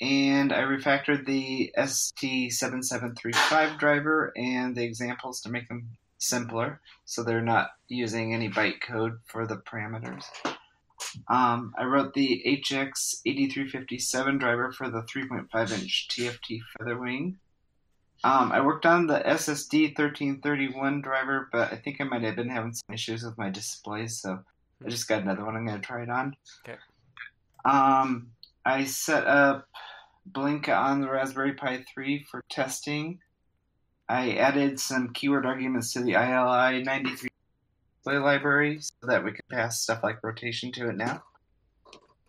and I refactored the ST7735 driver and the examples to make them simpler so they're not using any bytecode for the parameters. Um, I wrote the HX8357 driver for the 3.5 inch TFT Featherwing. Um, I worked on the SSD 1331 driver, but I think I might have been having some issues with my display, so I just got another one I'm going to try it on. Okay. Um, I set up Blink on the Raspberry Pi 3 for testing. I added some keyword arguments to the ILI 93 display library so that we could pass stuff like rotation to it now.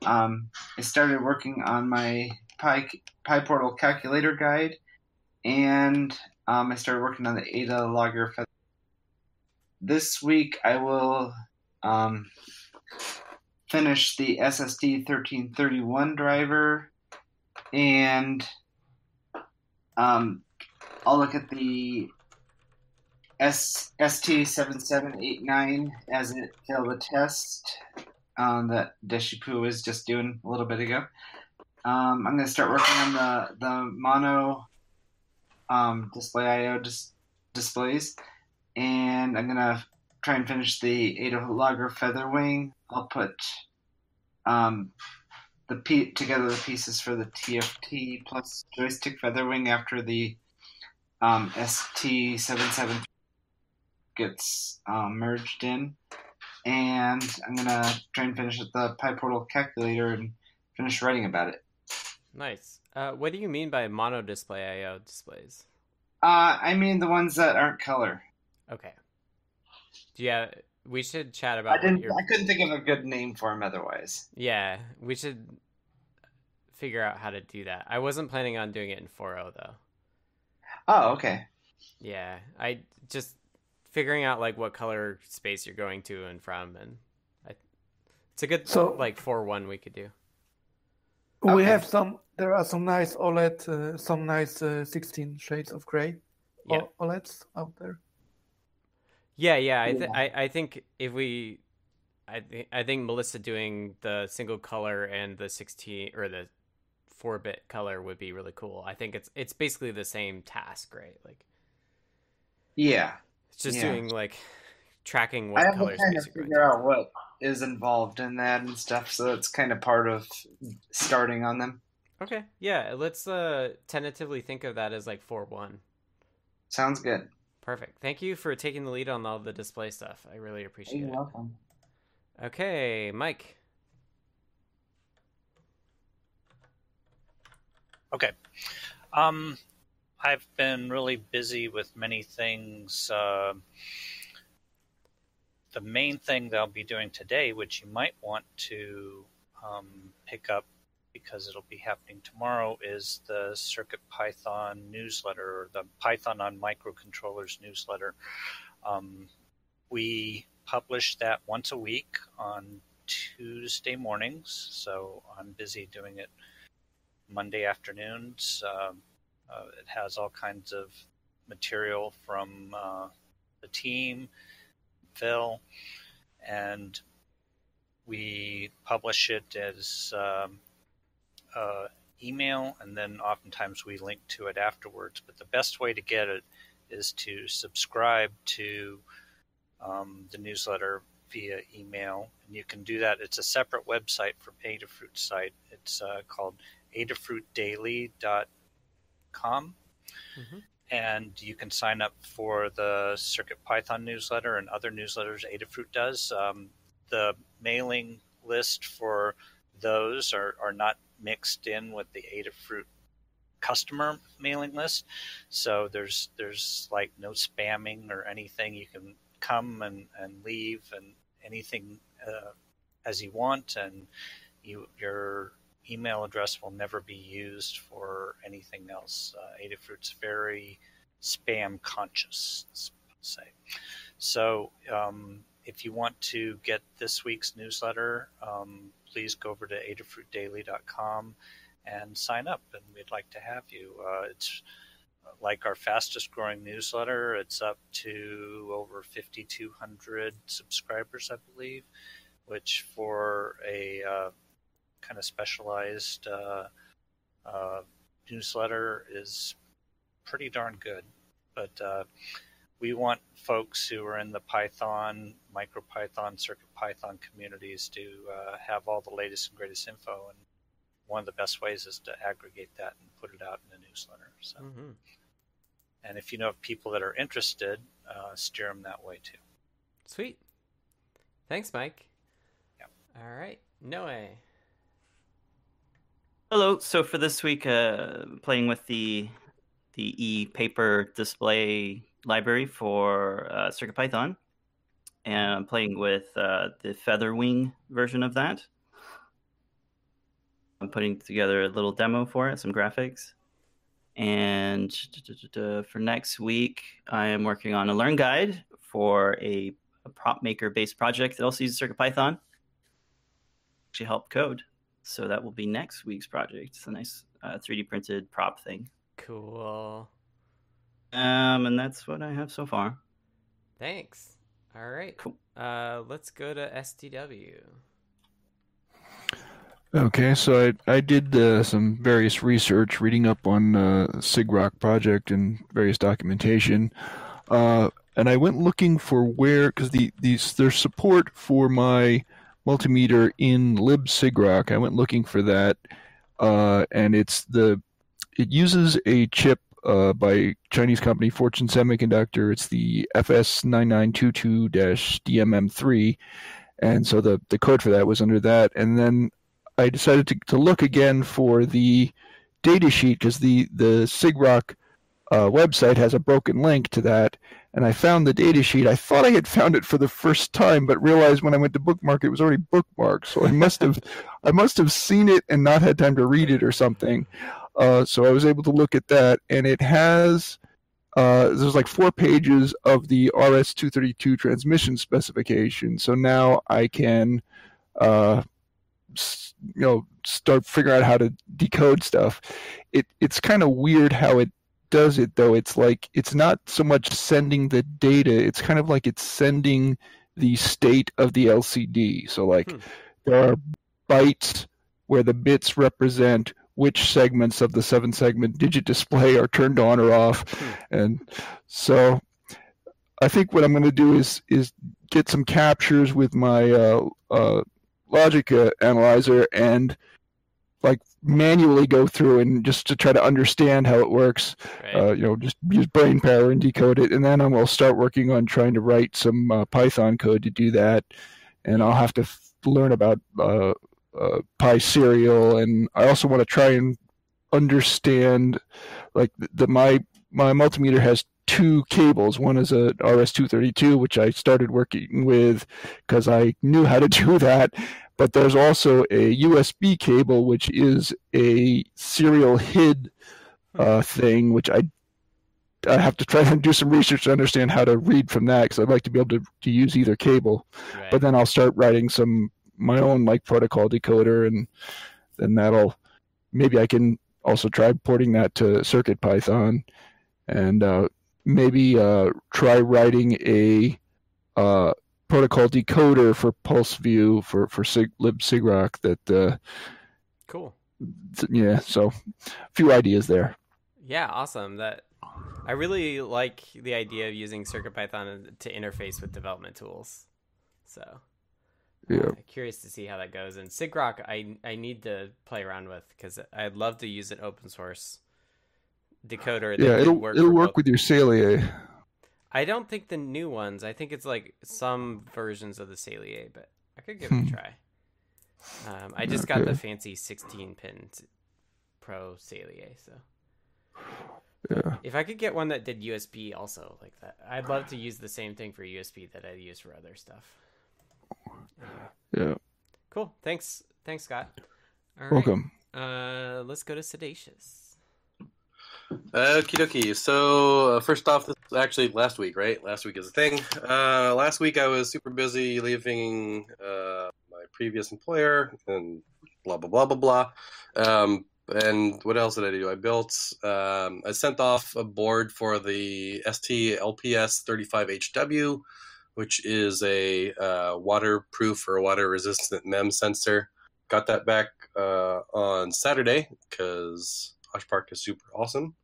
Um, I started working on my Pi, PyPortal calculator guide, and um, I started working on the Adalogger. This week I will um, finish the SSD 1331 driver, and um, I'll look at the S- ST7789 as it failed the test um, that Deshipu was just doing a little bit ago. Um, I'm going to start working on the, the mono um, display IO dis- displays, and I'm going to try and finish the Adalogger Featherwing. I'll put um, the together the pieces for the TFT plus joystick Featherwing after the um, ST77 gets um, merged in. And I'm going to try and finish the PyPortal calculator and finish writing about it. Nice. Uh, what do you mean by mono display IO displays? Uh, I mean the ones that aren't color. Okay. Yeah, we should chat about. I didn't. I couldn't think of a good name for them otherwise. Yeah, we should figure out how to do that. I wasn't planning on doing it in 4.0 though. Oh, okay. Yeah, I just figuring out like what color space you're going to and from, and I, it's a good So- like 4.1 we could do. We have some. There are some nice OLED, uh, some nice uh, 16 shades of gray Yeah. O- OLEDs out there. Yeah, yeah. I, th- Yeah. I I think if we, I th- I think Melissa doing the single color and the sixteen or the four bit color would be really cool. I think it's it's basically the same task, right? Like Yeah. it's just Yeah. doing like tracking what I have to color kind of figure out what is involved in that and stuff, so that's kind of part of starting on them. Okay, yeah. Let's uh tentatively think of that as like four one. Sounds good. Perfect. Thank you for taking the lead on all the display stuff. I really appreciate You're it. welcome. Okay, Mike. Okay. Um, I've been really busy with many things. Uh, the main thing that I'll be doing today, which you might want to um, pick up because it'll be happening tomorrow, is the Circuit Python newsletter or the Python on microcontrollers newsletter. Um, we publish that once a week on Tuesday mornings, so I'm busy doing it Monday afternoons. Um, uh, it has all kinds of material from uh, the team, Phil, and we publish it as um, uh, email, and then oftentimes we link to it afterwards. But the best way to get it is to subscribe to um, the newsletter via email, and you can do that. It's a separate website from Adafruit site. It's uh, called adafruitdaily.com. And you can sign up for the Circuit Python newsletter and other newsletters Adafruit does. Um, the mailing list for those are, are not mixed in with the Adafruit customer mailing list. So there's there's like no spamming or anything. You can come and, and leave and anything uh, as you want, and you your email address will never be used for anything else. Uh, Adafruit's very spam conscious, let's say. So um, if you want to get this week's newsletter, um, please go over to adafruitdaily.com and sign up, and we'd like to have you. Uh, it's like our fastest growing newsletter. It's up to over 5,200 subscribers, I believe, which for a uh, kind of specialized uh, uh, newsletter is pretty darn good. But uh, we want folks who are in the Python, MicroPython, CircuitPython communities to uh, have all the latest and greatest info. And one of the best ways is to aggregate that and put it out in a newsletter. So, Mhm. and if you know of people that are interested, uh, steer them that way too. Sweet. Thanks, Mike. All right, Noe. Hello. So for this week, uh, playing with the the e-paper display library for uh, CircuitPython, and I'm playing with uh, the Featherwing version of that. I'm putting together a little demo for it, some graphics. And for next week, I am working on a learn guide for a, a prop maker based project that also uses CircuitPython to help code. So that will be next week's project. It's a nice uh, 3D printed prop thing. Cool. Um, and that's what I have so far. Thanks. All right. Cool. Uh, let's go to STW. Okay, so I I did uh, some various research, reading up on uh, Sigrok project and various documentation, uh, and I went looking for where because the these there's support for my multimeter in libsigroc. I went looking for that, uh, and it's the it uses a chip uh, by Chinese company Fortune Semiconductor. It's the FS9922-DMM3, and so the the code for that was under that. And then I decided to, to look again for the datasheet because the the Sigrok uh, website has a broken link to that, and I found the datasheet. I thought I had found it for the first time, but realized when I went to bookmark it was already bookmarked. So I must have I must have seen it and not had time to read it or something. Uh, so I was able to look at that, and it has. Uh, there's like four pages of the RS-232 transmission specification. So now I can uh, you know start figuring out how to decode stuff it it's kind of weird how it does it though it's like it's not so much sending the data it's kind of like it's sending the state of the lcd so like hmm. there are bytes where the bits represent which segments of the seven segment digit display are turned on or off hmm. and so i think what i'm going to do is is get some captures with my uh, uh, logic uh, analyzer and like manually go through and just to try to understand how it works. Right. Uh, you know, just use brain power and decode it, and then I will start working on trying to write some uh, Python code to do that. And I'll have to f- learn about uh, uh PySerial, and I also want to try and understand like the, the my my multimeter has two cables. One is a RS-232, which I started working with because I knew how to do that, but there's also a USB cable, which is a serial HID uh, hmm. thing, which I I have to try and do some research to understand how to read from that because I'd like to be able to, to use either cable. Right. But then I'll start writing some my own like protocol decoder, and then that'll maybe I can also try porting that to Circuit Python, and uh, maybe uh, try writing a uh, protocol decoder for PulseView for for Sig, libsigrok that uh, cool. yeah so a few ideas there. Yeah awesome. That i really like the idea of using circuitpython to interface with development tools. So yeah. Uh, curious to see how that goes. And sigrok i i need to play around with because i'd love to use an open source decoder yeah it'll work it'll work both. with your Saleae I don't think the new ones. I think it's like some versions of the Saleae, but I could give it a hmm. try. Um, I just got the fancy 16 pin Pro Saleae, so yeah. If I could get one that did USB also like that, I'd love to use the same thing for USB that I use for other stuff. Yeah. Cool. Thanks. Thanks, Scott. Welcome. Uh, let's go to Siddacious. Okie dokie. So uh, first off, this actually last week, right? Last week is a thing. Uh, last week I was super busy leaving uh, my previous employer and blah blah blah blah blah. Um, and what else did I do? I built. Um, I sent off a board for the ST LPS 35HW, which is a uh, waterproof or water resistant MEM sensor. Got that back uh, on Saturday because Osh Park is super awesome.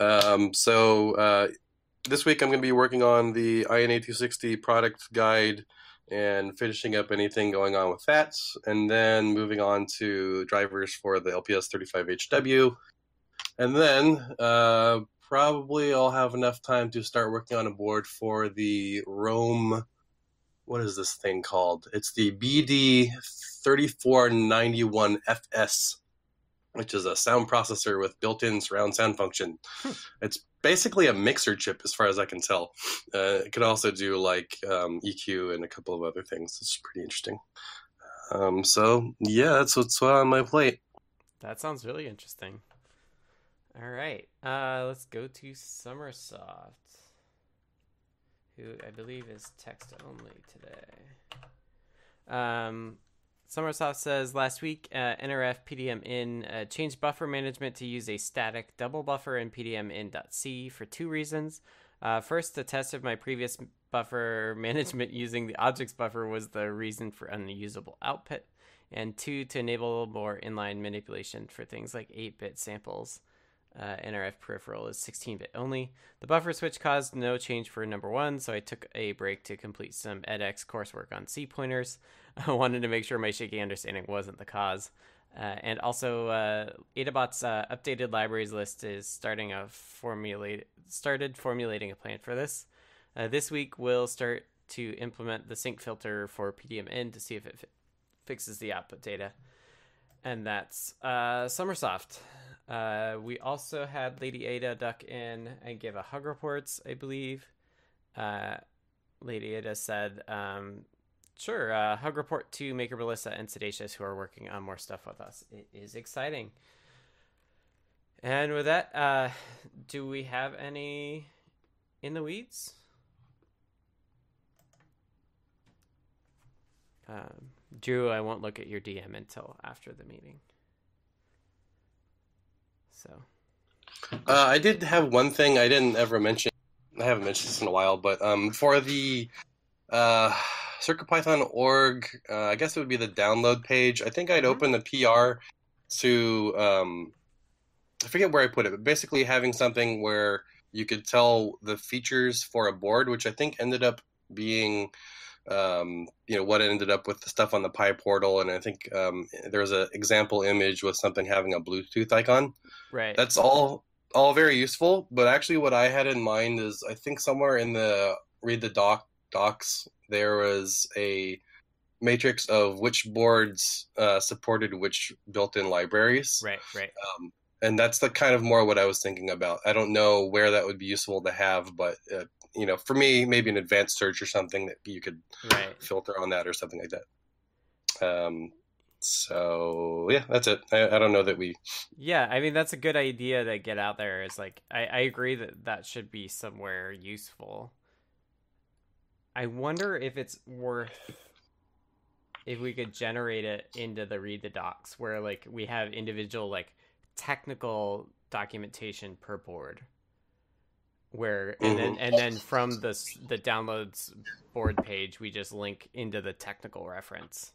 Um, so uh, this week I'm going to be working on the INA 260 product guide and finishing up anything going on with that, and then moving on to drivers for the LPS 35HW, and then uh, probably I'll have enough time to start working on a board for the ROHM. What is this thing called? It's the BD 3491FS which is a sound processor with built-in surround sound function. Hmm. It's basically a mixer chip, as far as I can tell. Uh, it could also do like um, EQ and a couple of other things. It's pretty interesting. Um, so yeah, that's what's on my plate. That sounds really interesting. All right, uh, let's go to Sommersoft, who I believe is text only today. Um, Sommersoft says last week, uh, NRF PDM in uh, changed buffer management to use a static double buffer in PDM in.c for two reasons. Uh, first, the test of my previous buffer management using the objects buffer was the reason for unusable output, and two, to enable more inline manipulation for things like 8 bit samples. Uh, NRF peripheral is 16 bit only. The buffer switch caused no change for number one, so I took a break to complete some edX coursework on C pointers. I wanted to make sure my shaky understanding wasn't the cause. Uh, and also, uh, AdaBot's uh, updated libraries list is starting a formulate started formulating a plan for this. Uh, this week, we'll start to implement the sinc filter for PDMN to see if it fi- fixes the output data. And that's uh, Sommersoft. Uh, we also had Lady Ada duck in and give a hug reports, I believe. Uh, Lady Ada said um, Sure. Uh, hug report to Maker Melissa and Siddacious, who are working on more stuff with us. It is exciting. And with that, uh, do we have any in the weeds? Um, Drew, I won't look at your DM until after the meeting. So. Uh, I did have one thing I didn't ever mention. I haven't mentioned this in a while, but um, for the uh, CircuitPython org, uh, I guess it would be the download page. I think I'd mm-hmm. open the PR to, um, I forget where I put it, but basically having something where you could tell the features for a board, which I think ended up being, um, you know, what ended up with the stuff on the PyPortal. And I think um, there was an example image with something having a Bluetooth icon. Right. That's all all very useful but actually what i had in mind is i think somewhere in the read the doc docs there was a matrix of which boards uh, supported which built-in libraries. Right, right. Um, and that's the kind of more what I was thinking about. I don't know where that would be useful to have, but uh, you know, for me, maybe an advanced search or something that you could right. filter on that or something like that. Um, so yeah, that's it. I, I, don't know that we. Yeah, I mean that's a good idea to get out there. Is like I, I agree that that should be somewhere useful. I wonder if it's worth if we could generate it into the read the docs where like we have individual like technical documentation per board where and then mm-hmm. and then from the the downloads board page we just link into the technical reference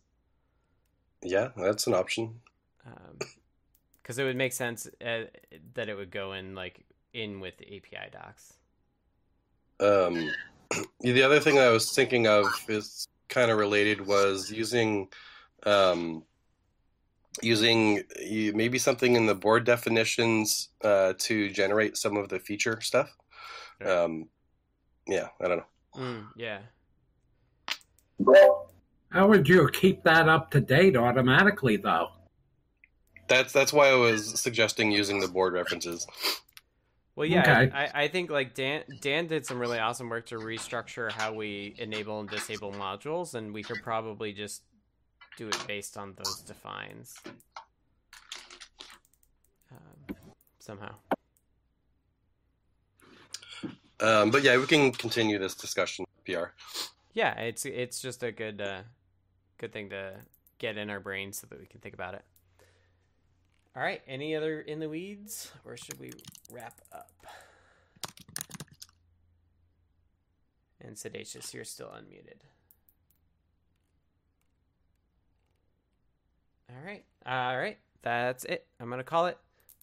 yeah that's an option because um, it would make sense uh, that it would go in like in with the api docs um the other thing I was thinking of is kind of related was using um, using maybe something in the board definitions uh, to generate some of the feature stuff. Um, yeah, I don't know. Mm, yeah. How would you keep that up to date automatically, though? That's that's why I was suggesting using the board references. Well, yeah, okay. I, I think like Dan Dan did some really awesome work to restructure how we enable and disable modules, and we could probably just do it based on those defines um, somehow. Um, but yeah, we can continue this discussion. PR. Yeah, it's it's just a good uh, good thing to get in our brains so that we can think about it. All right. Any other in the weeds, or should we wrap up? And Siddacious, you're still unmuted. All right. All right. That's it. I'm going to call it.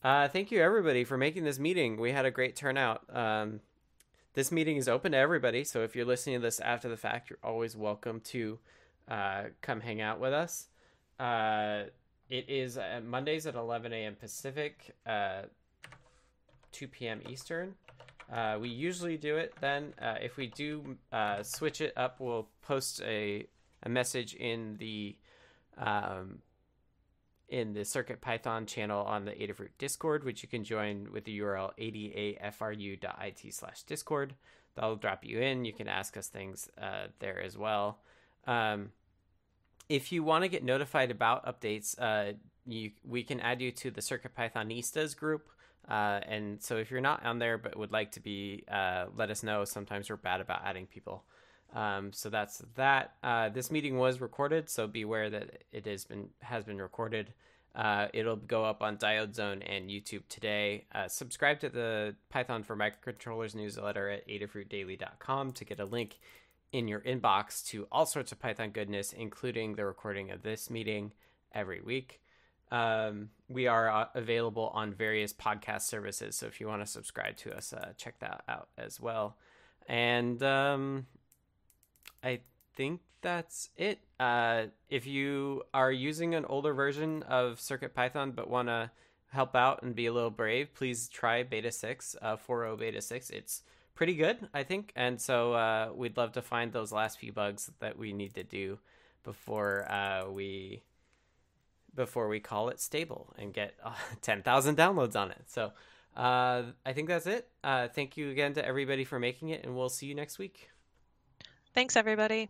Uh, thank you, everybody, for making this meeting. We had a great turnout. Um, this meeting is open to everybody. So if you're listening to this after the fact, you're always welcome to uh, come hang out with us. Uh, it is uh, Mondays at 11 a.m. Pacific, uh, 2 p.m. Eastern. Uh, we usually do it then. Uh, if we do switch it up, we'll post a, a message in the um, in the Circuit Python channel on the Adafruit Discord, which you can join with the URL adafru.it slash Discord. That'll drop you in. You can ask us things uh, there as well. Um, if you want to get notified about updates, uh, you we can add you to the Circuit Pythonistas group. Uh, and so if you're not on there but would like to be, uh, let us know. Sometimes we're bad about adding people. Um, so that's that. Uh, this meeting was recorded, so beware that it has been has been recorded. Uh, it'll go up on Diode Zone and YouTube today. Uh, subscribe to the Python for Microcontrollers newsletter at adafruitdaily.com to get a link in your inbox to all sorts of Python goodness, including the recording of this meeting every week. Um, we are uh, available on various podcast services, so if you want to subscribe to us, uh, check that out as well. And um, I think that's it. Uh, if you are using an older version of CircuitPython but want to help out and be a little brave, please try Beta 6, uh, 4.0 Beta 6. It's pretty good, I think. And so uh, we'd love to find those last few bugs that we need to do before uh, we before we call it stable and get uh, 10,000 downloads on it. So uh, I think that's it. Uh, thank you again to everybody for making it, and we'll see you next week. Thanks, everybody.